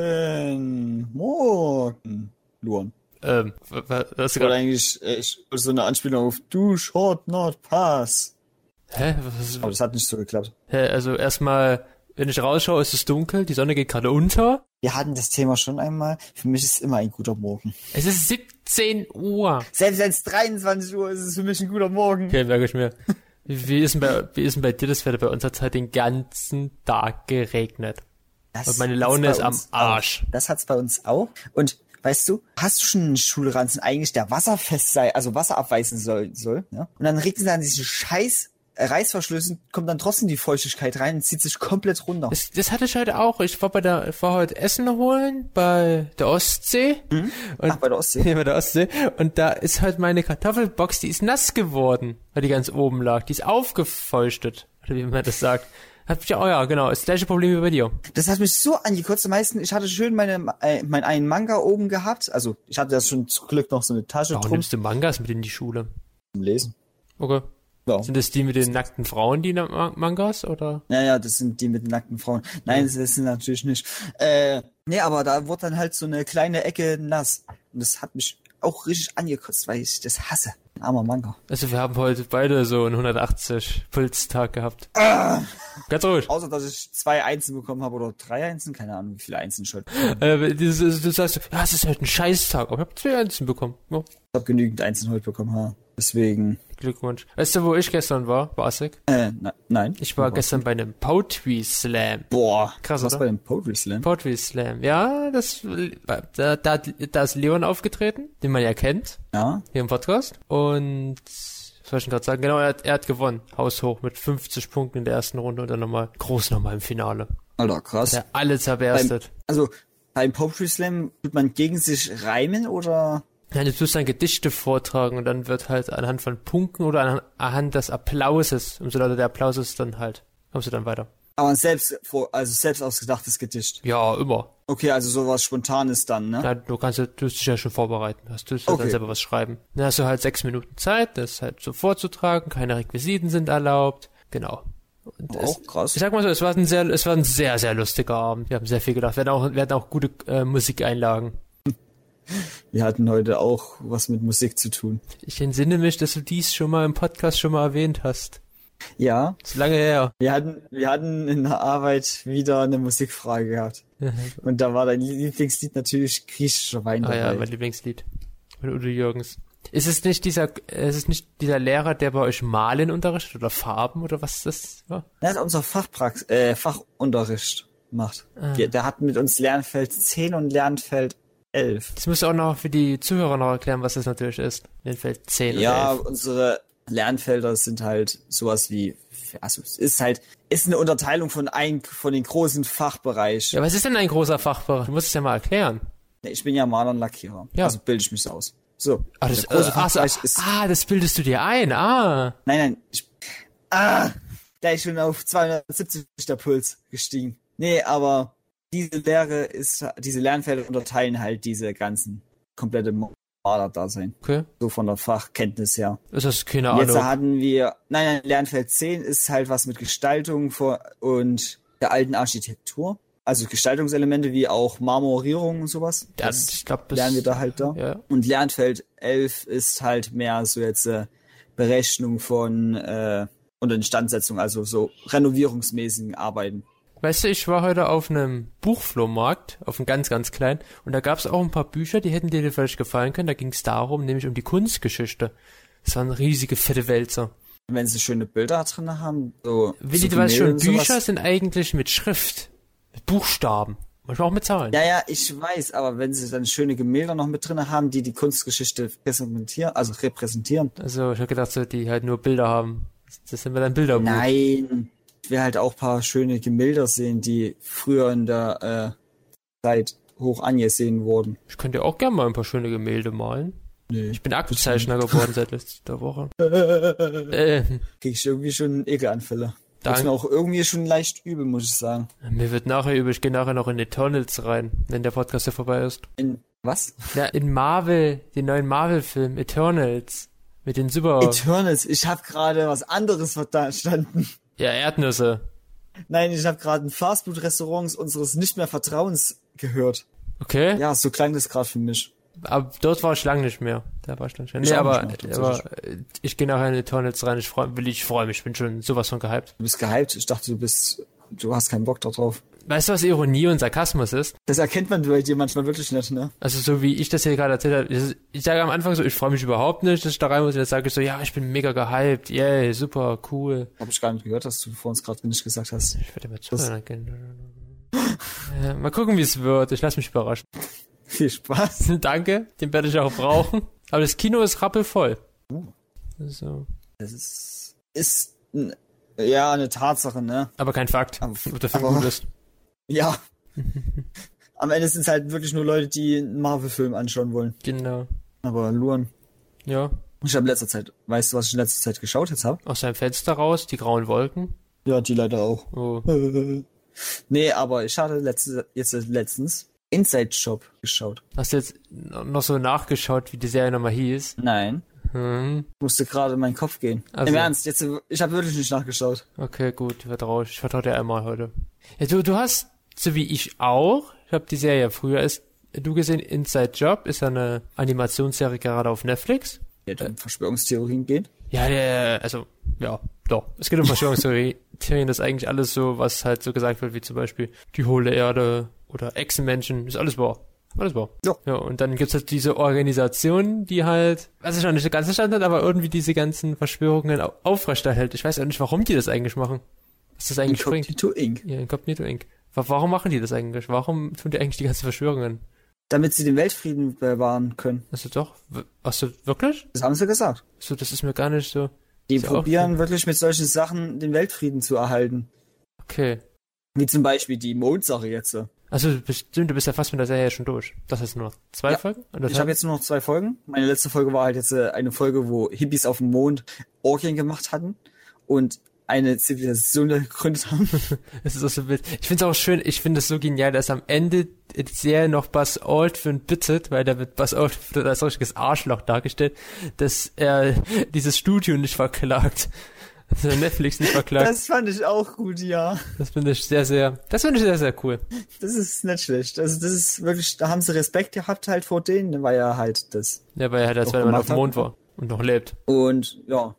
Guten Morgen, Luan. Ähm, wa- wa- was du Oder gerade? eigentlich äh, so eine Anspielung auf Du short not pass. Hä? Was, Aber das hat nicht so geklappt. hä? Also erstmal, wenn ich rausschaue, ist es dunkel, die Sonne geht gerade unter. Wir hatten das Thema schon einmal. Für mich ist es immer ein guter Morgen. Es ist 17 Uhr. Selbst wenn es 23 Uhr ist, ist es für mich ein guter Morgen. Okay, merke ich mir. Wie, ist denn bei, wie ist denn bei dir das Wetter? Bei uns hat es halt den ganzen Tag geregnet. Das Und meine Laune ist am Arsch. Auch. Das hat's bei uns auch. Und weißt du, hast du schon einen Schulranzen eigentlich, der wasserfest sei, also Wasser abweisen soll, soll ja? Und dann regnet es an diesen scheiß äh, Reißverschlüssen, kommt dann trotzdem die Feuchtigkeit rein und zieht sich komplett runter. Das, das hatte ich heute auch. Ich war bei der, ich war heute Essen holen bei der Ostsee. Und, Ach, bei der Ostsee. Ja, bei der Ostsee. Und da ist halt meine Kartoffelbox, die ist nass geworden, weil die ganz oben lag. Die ist aufgefeuchtet. Oder wie man das sagt. Hab ich, oh ja, genau, ist das gleiche Problem wie bei dir. Das hat mich so angekotzt. Am meisten, ich hatte schön meine, äh, mein einen Manga oben gehabt. Also, ich hatte das schon zum Glück noch so eine Tasche Warum drum nimmst du Mangas mit in die Schule? zum Lesen. Okay. Ja. Sind das die mit den nackten Frauen, die Na- Mangas, oder? Ja, ja, das sind die mit den nackten Frauen. Nein, das sind natürlich nicht. Äh, nee, aber da wurde dann halt so eine kleine Ecke nass. Und das hat mich auch richtig angekotzt, weil ich das hasse. Ein armer Manga. Also wir haben heute beide so einen 180 Pulstag gehabt. Ganz ruhig. Außer, dass ich zwei Einsen bekommen habe oder drei Einsen. Keine Ahnung, wie viele Einsen schon. Ich Äh, du sagst, ja, es ist halt ein Scheißtag, aber ich habe zwei Einsen bekommen. Ja, habe genügend Einsen heute bekommen. Ha. Deswegen. Glückwunsch. Weißt du, wo ich gestern war? Basik? Äh, ne, nein. Ich war gestern bei einem Poetry Slam. Boah. Krass, Was oder? bei dem Poetry Slam? Poetry Slam. Ja, das, da, da, da ist Leon aufgetreten, den man ja kennt, Ja. hier im Podcast. Und, was soll ich denn gerade sagen? Genau, er hat, er hat gewonnen. Haushoch mit 50 Punkten in der ersten Runde und dann nochmal groß nochmal im Finale. Alter, krass. Der alle zerberstet. Also, beim Poetry Slam tut man gegen sich reimen oder? Nein, du tust dann Gedichte vortragen und dann wird halt anhand von Punkten oder anhand, des Applauses, umso lauter der Applaus ist, dann halt, kommst du dann weiter. Aber ein selbst, vor, also selbst ausgedachtes Gedicht. Ja, immer. Okay, also sowas Spontanes dann, ne? Ja, du kannst ja, du dich ja schon vorbereiten. Hast du ja Okay. dann selber was schreiben. Dann hast du halt sechs Minuten Zeit, das halt so vorzutragen, keine Requisiten sind erlaubt. Genau. Und es, Auch krass. ich sag mal so, es war ein sehr, es war ein sehr, sehr lustiger Abend. Wir haben sehr viel gedacht. Wir hatten auch, wir hatten auch gute äh, Musikeinlagen. Wir hatten heute auch was mit Musik zu tun. Ich entsinne mich, dass du dies schon mal im Podcast schon mal erwähnt hast. Ja, Ist lange her. wir hatten, wir hatten in der Arbeit wieder eine Musikfrage gehabt. Und da war dein Lieblingslied natürlich griechischer Wein Ah ja, mein Lieblingslied. Von Udo Jürgens. Ist es nicht dieser, ist es nicht dieser Lehrer, der bei euch Malen unterrichtet oder Farben oder was ist das? Ja. Der hat unser Fachprax äh, Fachunterricht gemacht. Der, der hat mit uns Lernfeld 10 und Lernfeld 11. Das musst du auch noch für die Zuhörer noch erklären, was das natürlich ist. In Feld 10 Ja, und 11. unsere Lernfelder sind halt sowas wie, also es ist halt, ist eine Unterteilung von ein, von den großen Fachbereich. Ja, was ist denn ein großer Fachbereich? Du musst es ja mal erklären. Ich bin ja Maler und Lackierer. Ja. Also bilde ich mich so aus. So. Ah, das, große äh, ach Fachbereich ist, ah, das bildest du dir ein. Ah. nein, nein, ich, ah, gleich schon auf 270 der Puls gestiegen. Nee, aber diese Lehre ist, diese Lernfelder unterteilen halt diese ganzen komplette Maler-Dasein. Okay. So von der Fachkenntnis her. Das ist keine Und Jetzt Ahnung. hatten wir, nein, Lernfeld 10 ist halt was mit Gestaltung vor, und der alten Architektur. Also Gestaltungselemente wie auch Marmorierung und sowas. Ja, Das ich glaube, das lernen wir da halt da. Ja. Und Lernfeld 11 ist halt mehr so jetzt äh, Berechnung von äh, und Instandsetzung, also so renovierungsmäßigen Arbeiten. Weißt du, ich war heute auf einem Buchflohmarkt, auf einem ganz, ganz kleinen, und da gab es auch ein paar Bücher, die hätten dir vielleicht gefallen können. Da ging es darum, nämlich um die Kunstgeschichte. Das waren riesige, fette Wälzer. Wenn sie schöne Bilder drin haben, so. Willi, du weißt schon, sowas. Bücher sind eigentlich mit Schrift, mit Buchstaben, manchmal auch mit Zahlen. Ja, ja, ich weiß, aber wenn sie dann schöne Gemälde noch mit drin haben, die die Kunstgeschichte repräsentieren, also repräsentieren. Also ich habe gedacht, so, die halt nur Bilder haben. Das sind wir dann Bilderbuch. Nein, will halt auch ein paar schöne Gemälde sehen, die früher in der äh, Zeit hoch angesehen wurden. Ich könnte auch gerne mal ein paar schöne Gemälde malen. Nee. Ich bin Aktenzeichner geworden seit letzter Woche. äh, Krieg ich irgendwie schon Ekelanfälle. Das ist mir auch irgendwie schon leicht übel, muss ich sagen. Mir wird nachher übel, ich gehe nachher noch in Eternals rein, wenn der Podcast hier vorbei ist. In was? Ja, in Marvel, den neuen Marvel-Film, Eternals. Mit den Super... Eternals. Ich habe gerade was anderes verstanden. Ja, Erdnüsse. Nein, ich habe gerade ein Fastfood-Restaurants unseres nicht mehr Vertrauens gehört. Okay, Ja, so klang das gerade für mich. aber dort war ich lang nicht mehr. Da war ich lang nicht mehr. Ich Nee, auch aber, nicht mehr, aber äh, ich gehe nachher in die Tunnels rein. Ich freue mich, ich freue mich. Ich bin schon sowas von gehypt. Du bist gehypt. Ich dachte, du bist, du hast keinen Bock da drauf. Weißt du, was Ironie und Sarkasmus ist? Das erkennt man bei dir manchmal wirklich nicht, ne? Also so wie ich das hier gerade erzählt habe, ich- sage am Anfang so, ich freue mich überhaupt nicht, dass ich da rein muss. Und jetzt sage ich so, ja, ich bin mega gehypt, yay, super, cool. Hab ich gar nicht gehört, dass du vor uns gerade nicht gesagt hast. Ich werde mal zuhören. Ja, mal gucken, wie es wird. Ich lasse mich überraschen. Viel Spaß. Danke, den werde ich auch brauchen. Aber das Kino ist rappelvoll. Uh. So. Das ist, ist, ja, eine Tatsache, ne? Aber kein Fakt, Aber- ob der Film aber- gut ist. Ja. Am Ende sind es halt wirklich nur Leute, die einen Marvel-Film anschauen wollen. Genau. Aber Luan. Ja. Ich habe in letzter Zeit, weißt du, was ich in letzter Zeit geschaut jetzt habe? Aus seinem Fenster raus, die grauen Wolken. Ja, die leider auch. Oh. nee, aber ich hatte letzte, jetzt letztens Inside Shop geschaut. Hast du jetzt noch so nachgeschaut, wie die Serie nochmal hieß? Nein. Hm. Musste gerade in meinen Kopf gehen. Also- Im Ernst, jetzt, ich habe wirklich nicht nachgeschaut. Okay, gut, vertraue ich. Ich vertraue dir einmal heute. Ja, du, du hast, so wie ich auch, ich habe die Serie früher ist, du gesehen, Inside Job ist ja eine Animationsserie gerade auf Netflix. Jetzt um Verschwörungstheorien geht. Ja, der, also, ja, doch. Es geht um Verschwörungstheorien, das ist eigentlich alles so, was halt so gesagt wird, wie zum Beispiel die hohle Erde oder Echsenmenschen, ist alles wahr. Alles wahr. Ja. Ja, und dann gibt's halt diese Organisation, die halt, was ich noch nicht so ganz verstanden hat, aber irgendwie diese ganzen Verschwörungen au- aufrechterhält. Ich weiß auch nicht, warum die das eigentlich machen. Was das eigentlich bringt. Incognito Inc. Ja, Incognito Inc. Wa- Warum machen die das eigentlich? Warum tun die eigentlich die ganzen Verschwörungen? Damit sie den Weltfrieden bewahren können. Also doch, hast du wirklich? Das haben sie gesagt. So, das ist mir gar nicht so. Die auch probieren wirklich mit solchen Sachen den Weltfrieden zu erhalten. Okay. Wie zum Beispiel die Mondsache jetzt. Also bestimmt, du bist ja fast mit der Serie schon durch. Das heißt nur noch zwei Ja. Folgen? Oder Ich habe jetzt nur noch zwei Folgen. Meine letzte Folge war halt jetzt äh, eine Folge, wo Hippies auf dem Mond Orgien gemacht hatten und eine Zivilisation gegründet haben. Es ist auch so wild. Ich finde es auch schön, ich finde es so genial, dass am Ende die Serie noch Buzz Aldrin bittet, weil da wird Buzz Aldrin als richtiges Arschloch dargestellt, dass er dieses Studio nicht verklagt. Er Netflix nicht verklagt. Das fand ich auch gut, ja. Das finde ich sehr, sehr, das finde ich sehr, sehr cool. Das ist nicht schlecht. Also das ist wirklich, da haben sie Respekt gehabt halt vor denen, weil er halt das. Ja, weil er halt als wenn man auf dem. Mond war und noch lebt. Und ja,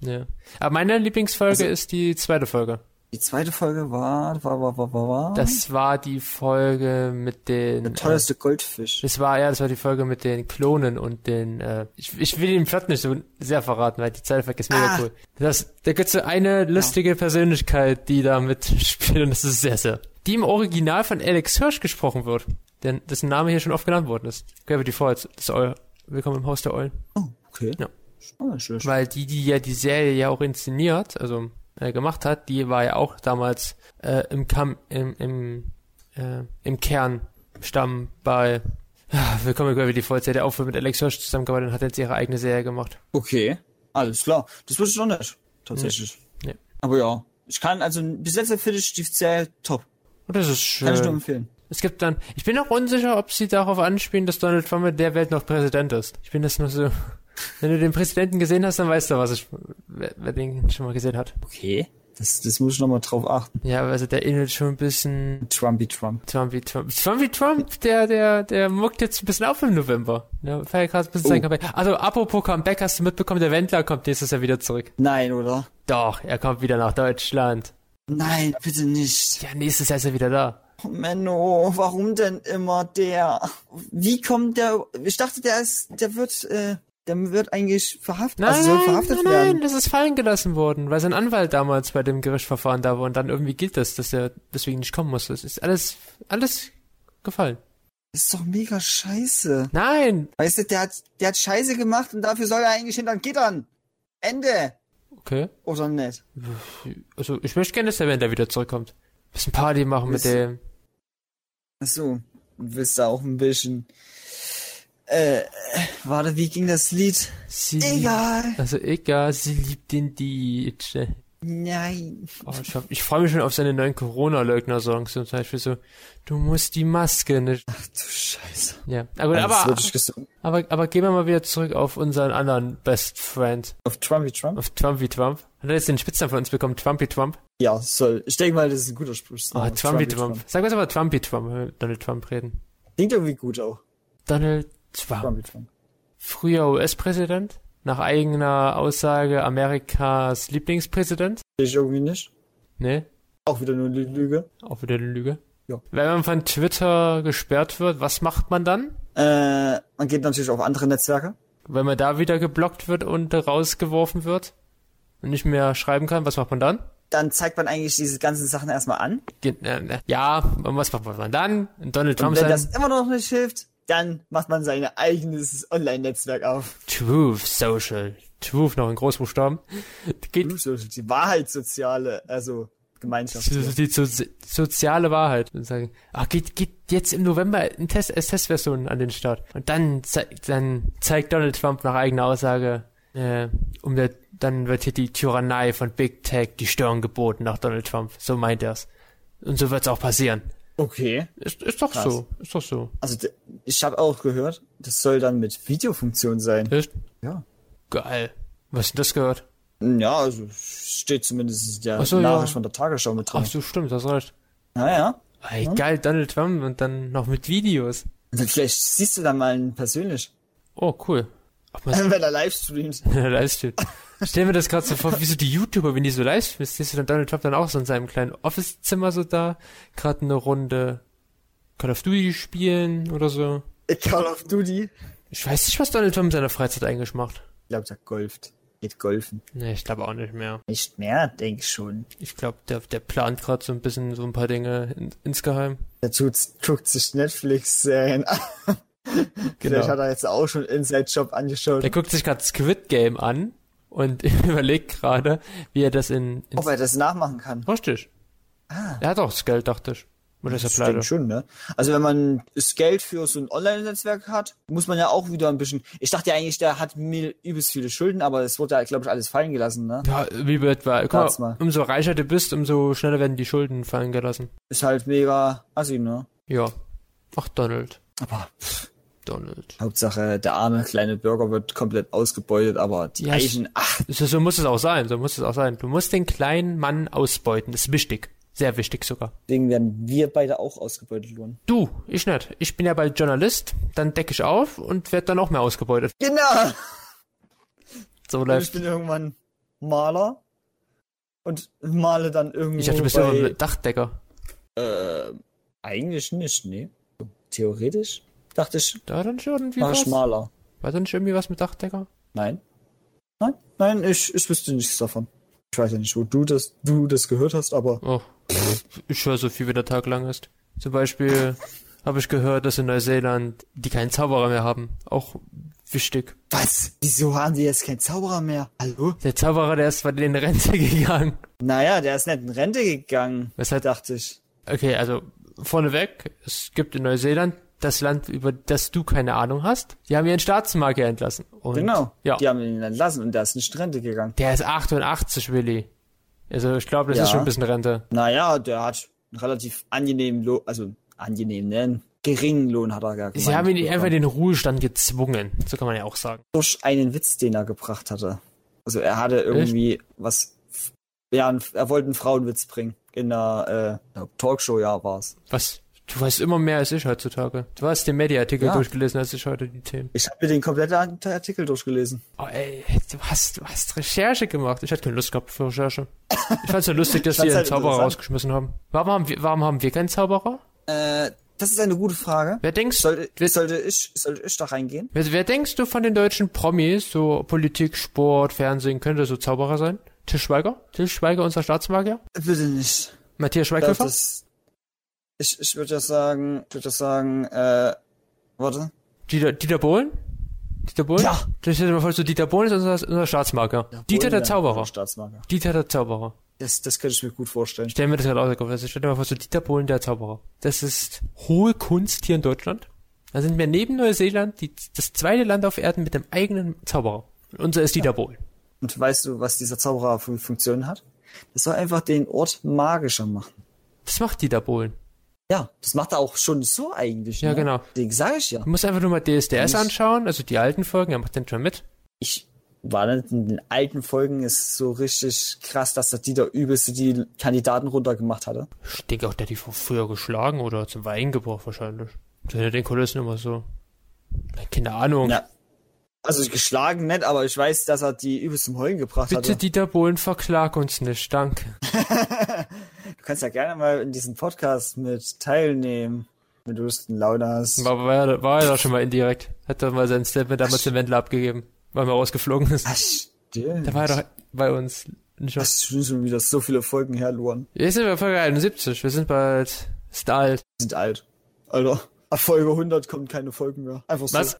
Ja. Aber meine Lieblingsfolge Also- ist die zweite Folge. die zweite Folge war, war, war, war, war, war Das war die Folge mit den. der teuerste Goldfisch. Das war, ja, das war die Folge mit den Klonen und den, äh, ich, ich will den Plot nicht so sehr verraten, weil die Zeiteffekt ist mega Ah. cool. Das, da gibt's so eine lustige Persönlichkeit, die da mitspielt und das ist sehr, sehr. Die im Original von Alex Hirsch gesprochen wird. Denn dessen Name hier schon oft genannt worden ist. Gravity Falls, das ist euer, willkommen im Haus der Eulen. Oh, okay. Ja. Oh, schlecht. Weil die, die ja die Serie ja auch inszeniert, also äh, gemacht hat, die war ja auch damals äh, im Kam im im äh, im Kernstamm bei ja, Willkommen in Gravity Falls, der auch mit Alex Hirsch zusammengearbeitet und hat jetzt ihre eigene Serie gemacht. Okay, alles klar. Das wusste ich noch nicht. Tatsächlich. Nee. Aber ja, ich kann, also bis jetzt finde ich die Serie top. Und das ist Kann ich nur schön. empfehlen. Es gibt dann, ich bin auch unsicher, ob sie darauf anspielen, dass Donald Trump in der Welt noch Präsident ist. Ich bin das nur so. Wenn du den Präsidenten gesehen hast, dann weißt du, was ich, wer, wer den schon mal gesehen hat. Okay. Das, das muss ich nochmal drauf achten. Ja, also der ähnelt schon ein bisschen Trumpy Trump. Trumpy Trump. Trumpy Trump, der, der, der muckt jetzt ein bisschen auf im November. Ja, feiert gerade ein bisschen Oh. sein Comeback. Also, apropos Comeback, hast du mitbekommen, der Wendler kommt nächstes Jahr wieder zurück. Nein, oder? Doch, er kommt wieder nach Deutschland. Nein, bitte nicht. Ja, nächstes Jahr ist er wieder da. Oh, Menno, warum denn immer der? Wie kommt der? Ich dachte, der ist, der wird, äh, der wird eigentlich verhaftet, Nein, also soll verhaftet nein, werden. nein, das ist fallen gelassen worden, weil sein Anwalt damals bei dem Gerichtsverfahren da war und dann irgendwie gilt das, dass er deswegen nicht kommen muss. Das ist alles, alles gefallen. Das ist doch mega scheiße. Nein! Weißt du, der hat, der hat Scheiße gemacht und dafür soll er eigentlich hinter Gittern. Ende. Okay. Oder nicht? Also, ich möchte gerne, dass der Wendler wieder zurückkommt. Bisschen Party machen mit Ist- dem. Ach so. Du willst da auch ein bisschen, äh, warte, wie ging das Lied? Sie Egal. Also egal, sie liebt den DJ. Nein. Oh, ich ich freue mich schon auf seine neuen Corona-Leugner-Songs, zum Beispiel so, du musst die Maske nicht. Ach du Scheiße. Ja, aber, aber, aber, aber gehen wir mal wieder zurück auf unseren anderen Best Friend, Auf Trumpy Trump? auf Trumpy Trump. Hat er jetzt den Spitznamen von uns bekommen, Trumpy Trump? Ja, soll. Ich denke mal, das ist ein guter Spruch. Ah, Trumpy Trump. Sag was aber Trumpy Trump, wenn wir mit Donald Trump reden. Klingt irgendwie gut auch. Donald Trump. Trump. Früher US-Präsident, nach eigener Aussage Amerikas Lieblingspräsident. Sehe ich irgendwie nicht. Ne? Auch wieder nur eine Lüge. Auch wieder eine Lüge. Ja. Wenn man von Twitter gesperrt wird, was macht man dann? Äh, man geht natürlich auf andere Netzwerke. Wenn man da wieder geblockt wird und rausgeworfen wird und nicht mehr schreiben kann, was macht man dann? Dann zeigt man eigentlich diese ganzen Sachen erstmal an. Äh, äh, Ja, und was macht man dann? Donald Und Trump wenn sein das immer noch nicht hilft, dann macht man sein eigenes Online-Netzwerk auf. Truth Social. Truth noch in Großbuchstaben. Geht Die Wahrheitssoziale, also Gemeinschaft. so die so soziale Wahrheit. Und sagen, ah, geht, geht jetzt im November ein Test, als Testversion an den Start. Und dann, zei dann zeigt Donald Trump nach eigener Aussage, äh, um der, dann wird hier die Tyrannei von Big Tech die Stirn geboten nach Donald Trump. So meint er's. Und so wird's auch passieren. Okay. Ist, ist doch Krass. so. Ist doch so. Also ich habe auch gehört, das soll dann mit Videofunktion sein. Ist Ja. geil. Was denn das gehört? Ja, also steht zumindest in der so, Nachricht ja. von der Tagesschau mit drin. Ach so, stimmt, das recht. Naja. Ey, geil, Donald Trump und dann noch mit Videos. Und Vielleicht siehst du dann mal einen persönlich, Oh, cool. Wenn er live streamt. Livestream. Stell mir das gerade so vor, wie so die YouTuber, wenn die so live streamen, siehst du dann Donald Trump dann auch so in seinem kleinen Office-Zimmer so da, gerade eine Runde Call of Duty spielen oder so. Call of Duty. Ich weiß nicht, was Donald Trump in seiner Freizeit eigentlich macht. Ich glaube, der golft. Geht golfen. Nee, ich glaube auch nicht mehr. Nicht mehr, denke ich schon. Ich glaube, der, der plant gerade so ein bisschen so ein paar Dinge in, insgeheim. Der tut, guckt sich Netflix-Serien an. Vielleicht hat er jetzt auch schon Inside-Job angeschaut. Der guckt sich gerade Squid Game an und überlegt gerade, wie er das in, in Ob er das nachmachen kann. Richtig. Ah. Er hat auch das Geld, dachte ich. Oder ist er pleite? schon, ne? Also wenn man das Geld für so ein Online-Netzwerk hat, muss man ja auch wieder ein bisschen. Ich dachte ja eigentlich, der hat mir übelst viele Schulden, aber es wurde ja, glaube ich, alles fallen gelassen, ne? Ja, wie bei etwa. Guck mal. umso reicher du bist, umso schneller werden die Schulden fallen gelassen. Ist halt mega assi, ne? Ja. Ach, Donald. Aber pff, Donald. Hauptsache, der arme kleine Bürger wird komplett ausgebeutet, aber die Ja, Reichen, ach, So, so muss es auch sein, so muss es auch sein. Du musst den kleinen Mann ausbeuten. Das ist wichtig. Sehr wichtig sogar. deswegen werden wir beide auch ausgebeutet wurden. Du, ich nicht. Ich bin ja bald Journalist, dann decke ich auf und werde dann auch mehr ausgebeutet. Genau! So Und ich läuft. bin irgendwann Maler und male dann irgendwo Ich dachte, du bist bei, Dachdecker. äh, eigentlich nicht, nee. Theoretisch dachte ich, Da dann schon irgendwie mach was? ich Maler. War da nicht irgendwie was mit Dachdecker? Nein. Nein, nein, ich, ich wüsste nichts davon. Ich weiß ja nicht, wo du das, du das gehört hast, aber Oh, ich höre so viel, wie der Tag lang ist. Zum Beispiel habe ich gehört, dass in Neuseeland die keinen Zauberer mehr haben. Auch wichtig. was? Wieso haben die jetzt keinen Zauberer mehr? Hallo? Der Zauberer, der ist bei denen in Rente gegangen. Naja, der ist nicht in Rente gegangen, Weshalb? dachte ich. Okay, also vorneweg, es gibt in Neuseeland das Land, über das du keine Ahnung hast. Die haben ihren Staatsmarke entlassen. Und Genau. Ja. Die haben ihn entlassen und der ist nicht in Rente gegangen. Der ist 88, Willi. Also ich glaube, das Ja. ist schon ein bisschen Rente. Naja, der hat einen relativ angenehmen Lohn, also angenehm nennen, geringen Lohn hat er gar Sie haben ihn einfach in den Ruhestand gezwungen. So kann man ja auch sagen. durch einen Witz, den er gebracht hatte. Also er hatte irgendwie was, ja, er wollte einen Frauenwitz bringen. In einer äh, Talkshow, ja, war's. Was? Du weißt immer mehr als ich heutzutage. Du hast den Media-Artikel Ja. durchgelesen, als ich heute die Themen. Ich habe mir den kompletten Artikel durchgelesen. Oh, ey, du hast, du hast Recherche gemacht. Ich hatte keine Lust gehabt für Recherche. Ich fand's ja lustig, dass ihren halt Zauberer interessant. rausgeschmissen haben. Warum haben wir, warum haben wir keinen Zauberer? Äh, das ist eine gute Frage. Wer denkst, Sollte, wer, sollte ich, sollte ich da reingehen? wer, wer denkst du von den deutschen Promis, so Politik, Sport, Fernsehen, könnte so Zauberer sein? Til Schweiger? Til Schweiger, unser Staatsmagier? Bitte nicht. Matthias Schweighöfer? das, ich ich würde ja sagen, ich würde ja sagen, äh, warte. Dieter, Dieter Bohlen? Dieter Bohlen? Ja. Das dir mal vor, so Dieter Bohlen ist unser, unser Staatsmagier. Dieter der Zauberer. Staatsmarke. Dieter der Zauberer. Das, das könnte ich mir gut vorstellen. Stell mir das gerade aus, also stell dir mal vor, so Dieter Bohlen, der Zauberer. Das ist hohe Kunst hier in Deutschland. Da sind wir neben Neuseeland die, das zweite Land auf Erden mit einem eigenen Zauberer. Und unser ist Dieter Bohlen. Und weißt du, was dieser Zauberer für Funktionen hat? Das soll einfach den Ort magischer machen. Das macht Dieter Bohlen. Ja, das macht er auch schon so eigentlich. Ja, ne? genau. Deswegen sage ich ja. Du musst einfach nur mal DSDS Nicht- anschauen, also die alten Folgen, er macht den schon mit. Ich war nicht in den alten Folgen ist so richtig krass, dass der Dieter übelste die Kandidaten runtergemacht hatte. Ich denke auch, der hat die früher geschlagen oder zum Wein gebracht wahrscheinlich. Hinter den Kulissen immer so. Keine Ahnung. Ja. Also geschlagen nicht, aber ich weiß, dass er die übelst zum Heulen gebracht Bitte hatte. Dieter Bohlen, verklag uns nicht, danke. Du kannst ja gerne mal in diesem Podcast mit teilnehmen, wenn du Lust und Laune hast. War, war, er- war er doch schon mal indirekt. Hat doch mal sein Statement damals dem Wendler abgegeben, weil er rausgeflogen ist. Ach, stimmt. Da war er doch bei uns. Nicht Das ist schon wieder so viele Folgen her, Luan. Jetzt sind wir Folge 71. Wir sind bald, ist alt. Wir sind alt. Alter, ab Folge 100 kommen keine Folgen mehr. Einfach so. Was?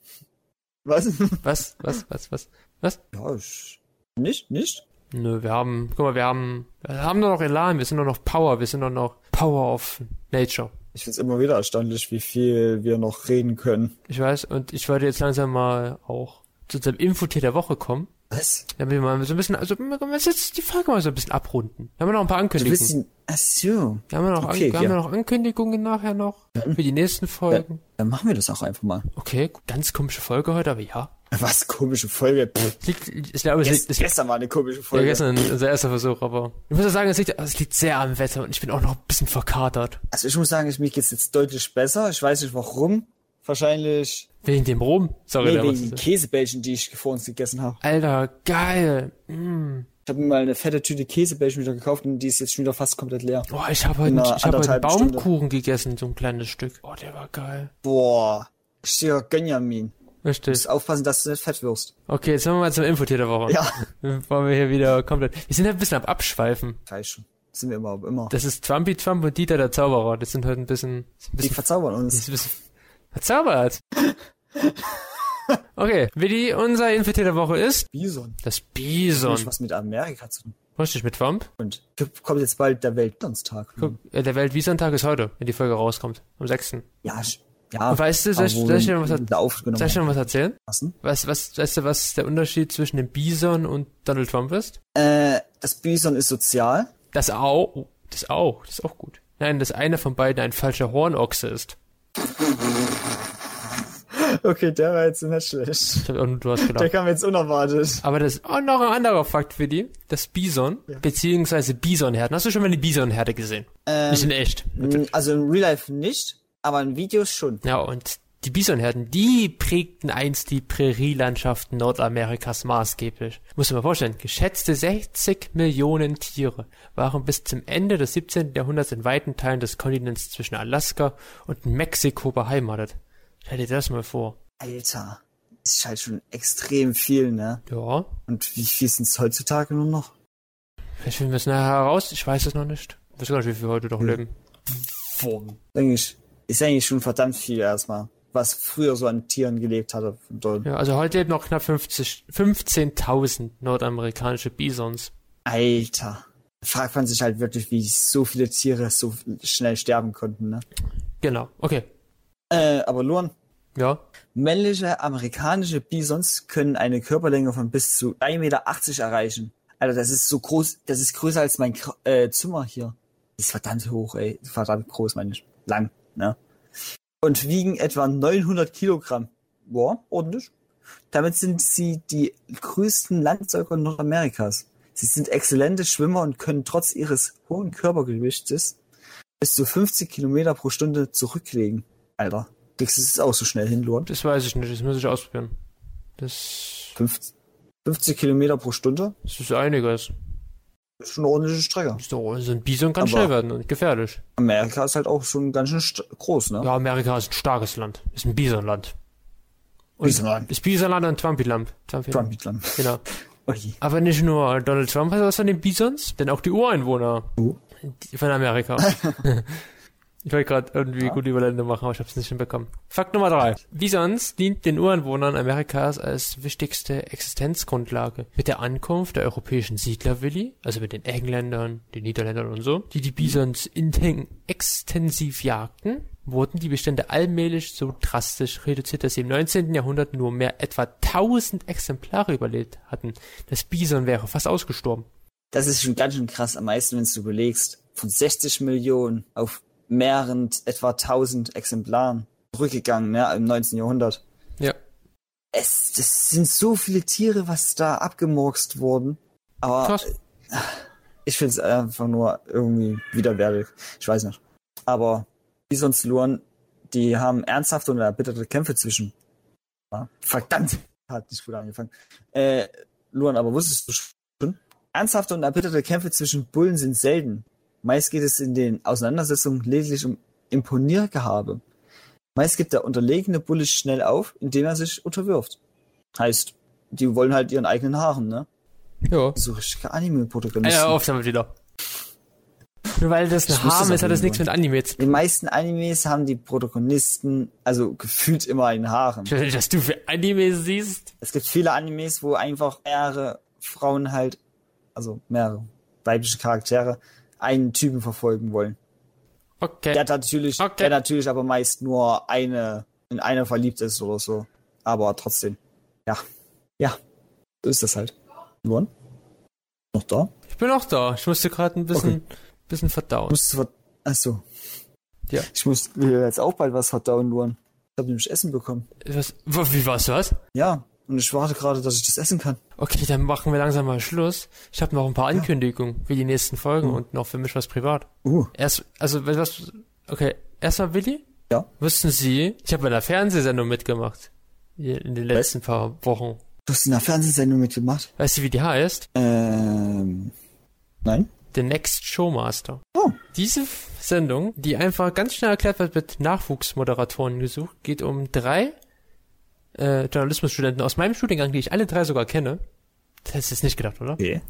Was? Was, was, was, was? Was? Ja, ich... Nicht? Nicht? Nö, wir haben, guck mal, wir haben, wir haben nur noch Elan, wir sind nur noch Power, wir sind nur noch Power of Nature. Ich find's immer wieder erstaunlich, wie viel wir noch reden können. Ich weiß, und ich wollte jetzt langsam mal auch zu unserem Infotier der Woche kommen. Was? Damit wir mal so ein bisschen, also, wir können jetzt die Folge mal so ein bisschen abrunden. Wir haben noch ein paar Ankündigungen. Ach so. Wir haben, noch, Okay, wir haben ja. noch Ankündigungen nachher noch für die nächsten Folgen. Dann machen wir das auch einfach mal. Okay, ganz komische Folge heute, aber ja. Was? Komische Folge. Liegt, ich glaube, es Gest, liegt, es gestern war eine komische ja, Folge. gestern unser erster Versuch, aber ich muss ja sagen, es liegt, es liegt sehr am Wetter und ich bin auch noch ein bisschen verkatert. Also ich muss sagen, ich, mir geht's jetzt deutlich besser. Ich weiß nicht warum. Wahrscheinlich Wegen dem Rum. Sorry, nee, wegen den Käsebällchen, die ich vor uns gegessen habe. Alter, geil. Mm. Ich habe mir mal eine fette Tüte Käsebällchen wieder gekauft und die ist jetzt schon wieder fast komplett leer. Boah, ich habe heute, ich hab heute einen anderthalben Stunde. Baumkuchen gegessen, so ein kleines Stück. Boah, der war geil. Boah, richtiger Gönjamin. Du Richtig. musst aufpassen, dass du nicht fett wirst. Okay, jetzt kommen wir mal zum Infotier der Woche. Ja. Bevor wir hier wieder komplett, wir sind ja ein bisschen am Abschweifen. Das sind wir immer, immer. Das ist Trumpy Trump und Dieter der Zauberer. Das sind heute ein bisschen, ein Die bisschen, verzaubern das uns. ist ein bisschen verzaubert. Okay, Willi, unser Infotier der Woche ist Bison. das Bison. was mit Amerika zu tun. Richtig, mit Trump. Und kommt jetzt bald der Weltbisonstag. Äh, der Weltbison-Tag ist heute, wenn die Folge rauskommt. Am 6. Ja, ja. Und weißt du, soll ich- soll ich dir was da aufgenommen Soll ich dir noch was erzählen? lassen? Was, was, weißt du, was der Unterschied zwischen dem Bison und Donald Trump ist? Äh, das Bison ist sozial. Das auch, oh, das auch, das ist auch gut. Nein, dass einer von beiden ein falscher Hornochse ist. Okay, der war jetzt nicht schlecht. Ich hab, du hast Der kam jetzt unerwartet. Aber das ist auch noch ein anderer Fakt für die. Das Bison, beziehungsweise Bisonherden. Hast du schon mal eine Bisonherde gesehen? Ähm, Nicht in echt. also in Real Life nicht, aber in Videos schon. Ja, und die Bisonherden, die prägten einst die Prärielandschaften Nordamerikas maßgeblich. Muss man mal vorstellen, geschätzte 60 Millionen Tiere waren bis zum Ende des 17. Jahrhunderts in weiten Teilen des Kontinents zwischen Alaska und Mexiko beheimatet. Stell dir das mal vor. Alter, das ist halt schon extrem viel, ne? Ja, Und wie viel sind es heutzutage nur noch? vielleicht finden wir es nachher heraus. Ich weiß es noch nicht. Ich weiß gar nicht, wie wir heute noch leben. Denke ich, ist eigentlich schon verdammt viel erstmal, was früher so an Tieren gelebt hatte. Ja, also heute leben noch knapp 50 15.000 nordamerikanische Bisons. Alter. Fragt man sich halt wirklich, wie so viele Tiere so schnell sterben konnten, ne? Genau, okay. Äh, aber Luan, Ja, männliche amerikanische Bisons können eine Körperlänge von bis zu 1,80 Meter erreichen. Alter, das ist so groß, das ist größer als mein äh, Zimmer hier. Das ist verdammt hoch, ey. Verdammt groß, meine ich. Lang, ne? Und wiegen etwa 900 Kilogramm. Boah, ordentlich. Damit sind sie die größten Landsäuger Nordamerikas. Sie sind exzellente Schwimmer und können trotz ihres hohen Körpergewichtes bis zu 50 Kilometer pro Stunde zurücklegen. Alter, kriegst du es auch so schnell hin, Luan? das weiß ich nicht. Das muss ich ausprobieren. Das, 50, 50 Kilometer pro Stunde? das ist einiges. Ist schon eine ordentliche Strecke. So, so ein Bison kann Aber- schnell werden und gefährlich. Amerika ist halt auch schon ganz schön groß, ne? Ja, Amerika ist ein starkes Land. Ist ein Bisonland. Und Bisonland. Ist Bisonland und Trumpyland. Trumpyland. Trumpy-Land. Genau. Ui. Aber nicht nur Donald Trump hat was von den Bisons, denn auch die Ureinwohner Oh. die- von Amerika. ich wollte gerade irgendwie gute Überblende machen, aber ich habe es nicht hinbekommen. Fakt Nummer drei. Bisons dient den Ureinwohnern Amerikas als wichtigste Existenzgrundlage. Mit der Ankunft der europäischen Siedler, Willi, also mit den Engländern, den Niederländern und so, die die Bisons extensiv jagten, wurden die Bestände allmählich so drastisch reduziert, dass sie im 19. Jahrhundert nur mehr etwa 1000 Exemplare überlebt hatten. Das Bison wäre fast ausgestorben. das ist schon ganz schön krass am meisten, wenn du überlegst, von 60 Millionen auf mehreren, etwa 1000 Exemplaren zurückgegangen, ne, im 19. Jahrhundert. Ja. Es, das sind so viele Tiere, was da abgemurkst wurden. Aber Krass. ich finde es einfach nur irgendwie widerwärtig. Ich weiß nicht. Aber wie sonst Luan, die haben ernsthafte und erbitterte Kämpfe zwischen. Ja, verdammt, hat nicht gut angefangen. Äh, Luan, aber wusstest du schon? Ernsthafte und erbitterte Kämpfe zwischen Bullen sind selten. Meist geht es in den Auseinandersetzungen lediglich um Imponiergehabe. Meist gibt der unterlegene Bulle schnell auf, indem er sich unterwirft. Heißt, die wollen halt ihren eigenen Haaren, ne? Ja. So richtige Anime-Protagonisten. Ja, auf damit wieder. Nur weil das ein Harm es ist, hat das nichts mit Anime zu In den meisten Animes haben die Protagonisten also gefühlt immer einen Haaren. Ich weiß nicht, was du für Anime siehst. Es gibt viele Animes, wo einfach mehrere Frauen halt, also mehrere weibliche Charaktere, einen Typen verfolgen wollen. Okay. Der natürlich, Okay. der natürlich aber meist nur eine, in eine verliebt ist oder so. Aber trotzdem. Ja. Ja. So ist das halt. Luan? Noch da? Ich bin auch da. Ich musste gerade ein bisschen, bisschen verdauen. Musst du, ver- ach so. Ja. Ich muss jetzt auch bald was verdauen, Luan. Ich habe nämlich Essen bekommen. Was, wie war's was? Ja. Und ich warte gerade, dass ich das essen kann. Okay, dann machen wir langsam mal Schluss. Ich habe noch ein paar Ankündigungen für die nächsten Folgen Mhm. und noch für mich was privat. Uh. Erst, also was, okay, erstmal Willi. Ja. Wussten Sie, ich habe bei einer Fernsehsendung mitgemacht. In den letzten paar Wochen. Du hast in einer Fernsehsendung mitgemacht? Weißt du, wie die heißt? Ähm. Nein? The Next Showmaster. Oh. Diese Sendung, die einfach ganz schnell erklärt wird, wird Nachwuchsmoderatoren gesucht, geht um drei äh, Journalismusstudenten aus meinem Studiengang, die ich alle drei sogar kenne. Das hättest du jetzt nicht gedacht, oder? Okay.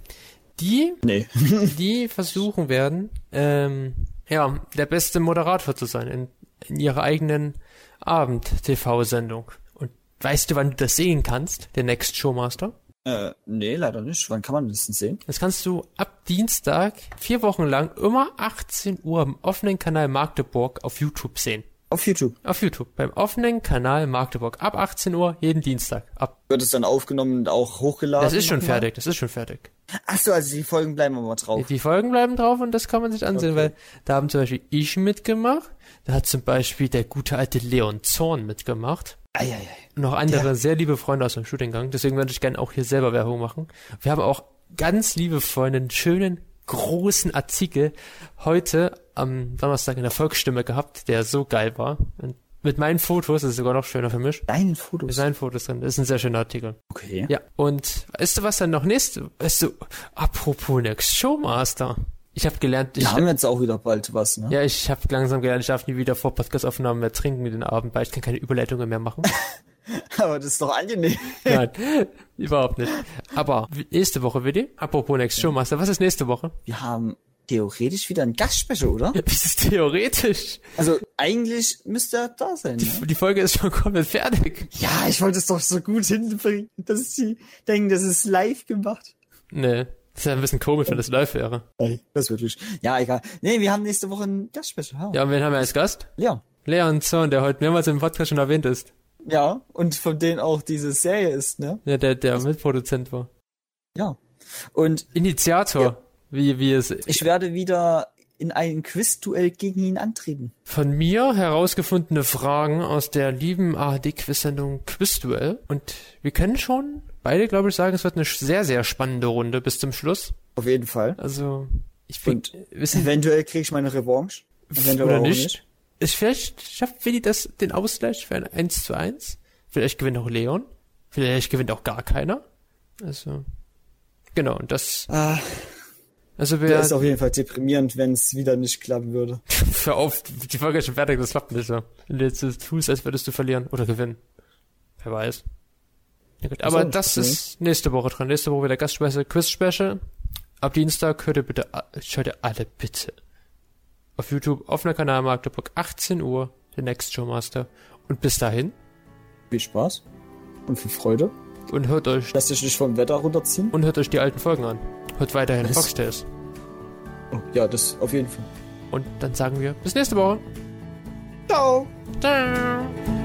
Die, Nee. die versuchen werden, ähm, ja, der beste Moderator zu sein in, in ihrer eigenen Abend-TV-Sendung. Und weißt du, wann du das sehen kannst? Der Next Showmaster? äh, nee, leider nicht. Wann kann man das denn sehen? Das kannst du ab Dienstag vier Wochen lang immer 18 Uhr im offenen Kanal Magdeburg auf YouTube sehen. Auf YouTube. Auf YouTube. Beim offenen Kanal Magdeburg. Ab 18 Uhr jeden Dienstag. Ab. Wird es dann aufgenommen und auch hochgeladen? Das ist schon nochmal? fertig. Das ist schon fertig. Ach so, also die Folgen bleiben aber drauf. Die Folgen bleiben drauf und das kann man sich ansehen, Okay. weil da haben zum Beispiel ich mitgemacht. Da hat zum Beispiel der gute alte Leon Zorn mitgemacht. Eieiei. Und noch andere Ja. sehr liebe Freunde aus dem Studiengang. Deswegen würde ich gerne auch hier selber Werbung machen. Wir haben auch ganz liebe Freunde einen schönen großen Artikel heute am Donnerstag in der Volksstimme gehabt, der so geil war. Und mit meinen Fotos, das ist sogar noch schöner für mich. Deine Mit Fotos. seinen Fotos drin. Das ist ein sehr schöner Artikel. Okay. Ja. Und weißt du, was dann noch nächste? Weißt du, apropos Next Showmaster. Ich habe gelernt, ich, Wir haben jetzt auch wieder bald was, ne? ja, ich habe langsam gelernt, ich darf nie wieder vor Podcast-Aufnahmen mehr trinken den Abend, weil ich kann keine Überleitungen mehr machen. Aber das ist doch angenehm. Nein, überhaupt nicht. Aber nächste Woche, Willi, apropos Next Showmaster, was ist nächste Woche? Wir haben theoretisch wieder einen Gastsprecher, oder? Ja, das ist theoretisch. Also eigentlich müsste er da sein. Ne? Die Folge ist schon komplett fertig. Ja, ich wollte es doch so gut hinbringen, dass sie denken, das ist live gemacht. Nee, das ist ja ein bisschen komisch, wenn das live wäre. Ey, das wird wirklich. Ja, egal. Nee, wir haben nächste Woche einen Gastsprecher. Ja. Und wen haben wir als Gast? ja. Leon Zorn, der heute mehrmals im Podcast schon erwähnt ist. Ja, und von denen auch diese Serie ist, ne? Ja, der, der Mitproduzent war. Ja. Und Initiator, Ja. wie, wie es ich werde wieder in ein Quiz-Duell gegen ihn antreten. von mir herausgefundene Fragen aus der lieben ARD-Quiz-Sendung Quizduell. Und wir können schon beide, glaube ich, sagen, es wird eine sehr, sehr spannende Runde bis zum Schluss. Auf jeden Fall. Also, ich wissen Eventuell kriege ich meine Revanche. Eventuell oder auch nicht. Ist vielleicht schafft Willi das, den Ausgleich für ein 1 zu 1. Vielleicht gewinnt auch Leon. Vielleicht gewinnt auch gar keiner. Also, genau, und das, Ah, also wer, ist auf jeden Fall deprimierend, wenn es wieder nicht klappen würde. für oft, die Folge ist schon fertig, das klappt nicht so. Wenn du jetzt tust, als würdest du verlieren oder gewinnen. Wer weiß. Ja gut, aber das okay. ist nächste Woche dran. Nächste Woche wieder Gastspeise, Quiz-Special. Ab Dienstag hört ihr bitte, a- schaut ihr alle bitte. Auf YouTube, offener Kanal Magdeburg, 18 Uhr, der Next Showmaster. Und bis dahin, Viel Spaß und viel Freude. und hört euch, Lass dich nicht vom Wetter runterziehen. und hört euch die alten Folgen an. Hört weiterhin Das- Foxtails. Oh, ja, das auf jeden Fall. Und dann sagen wir, bis nächste Woche. Ciao. Ciao.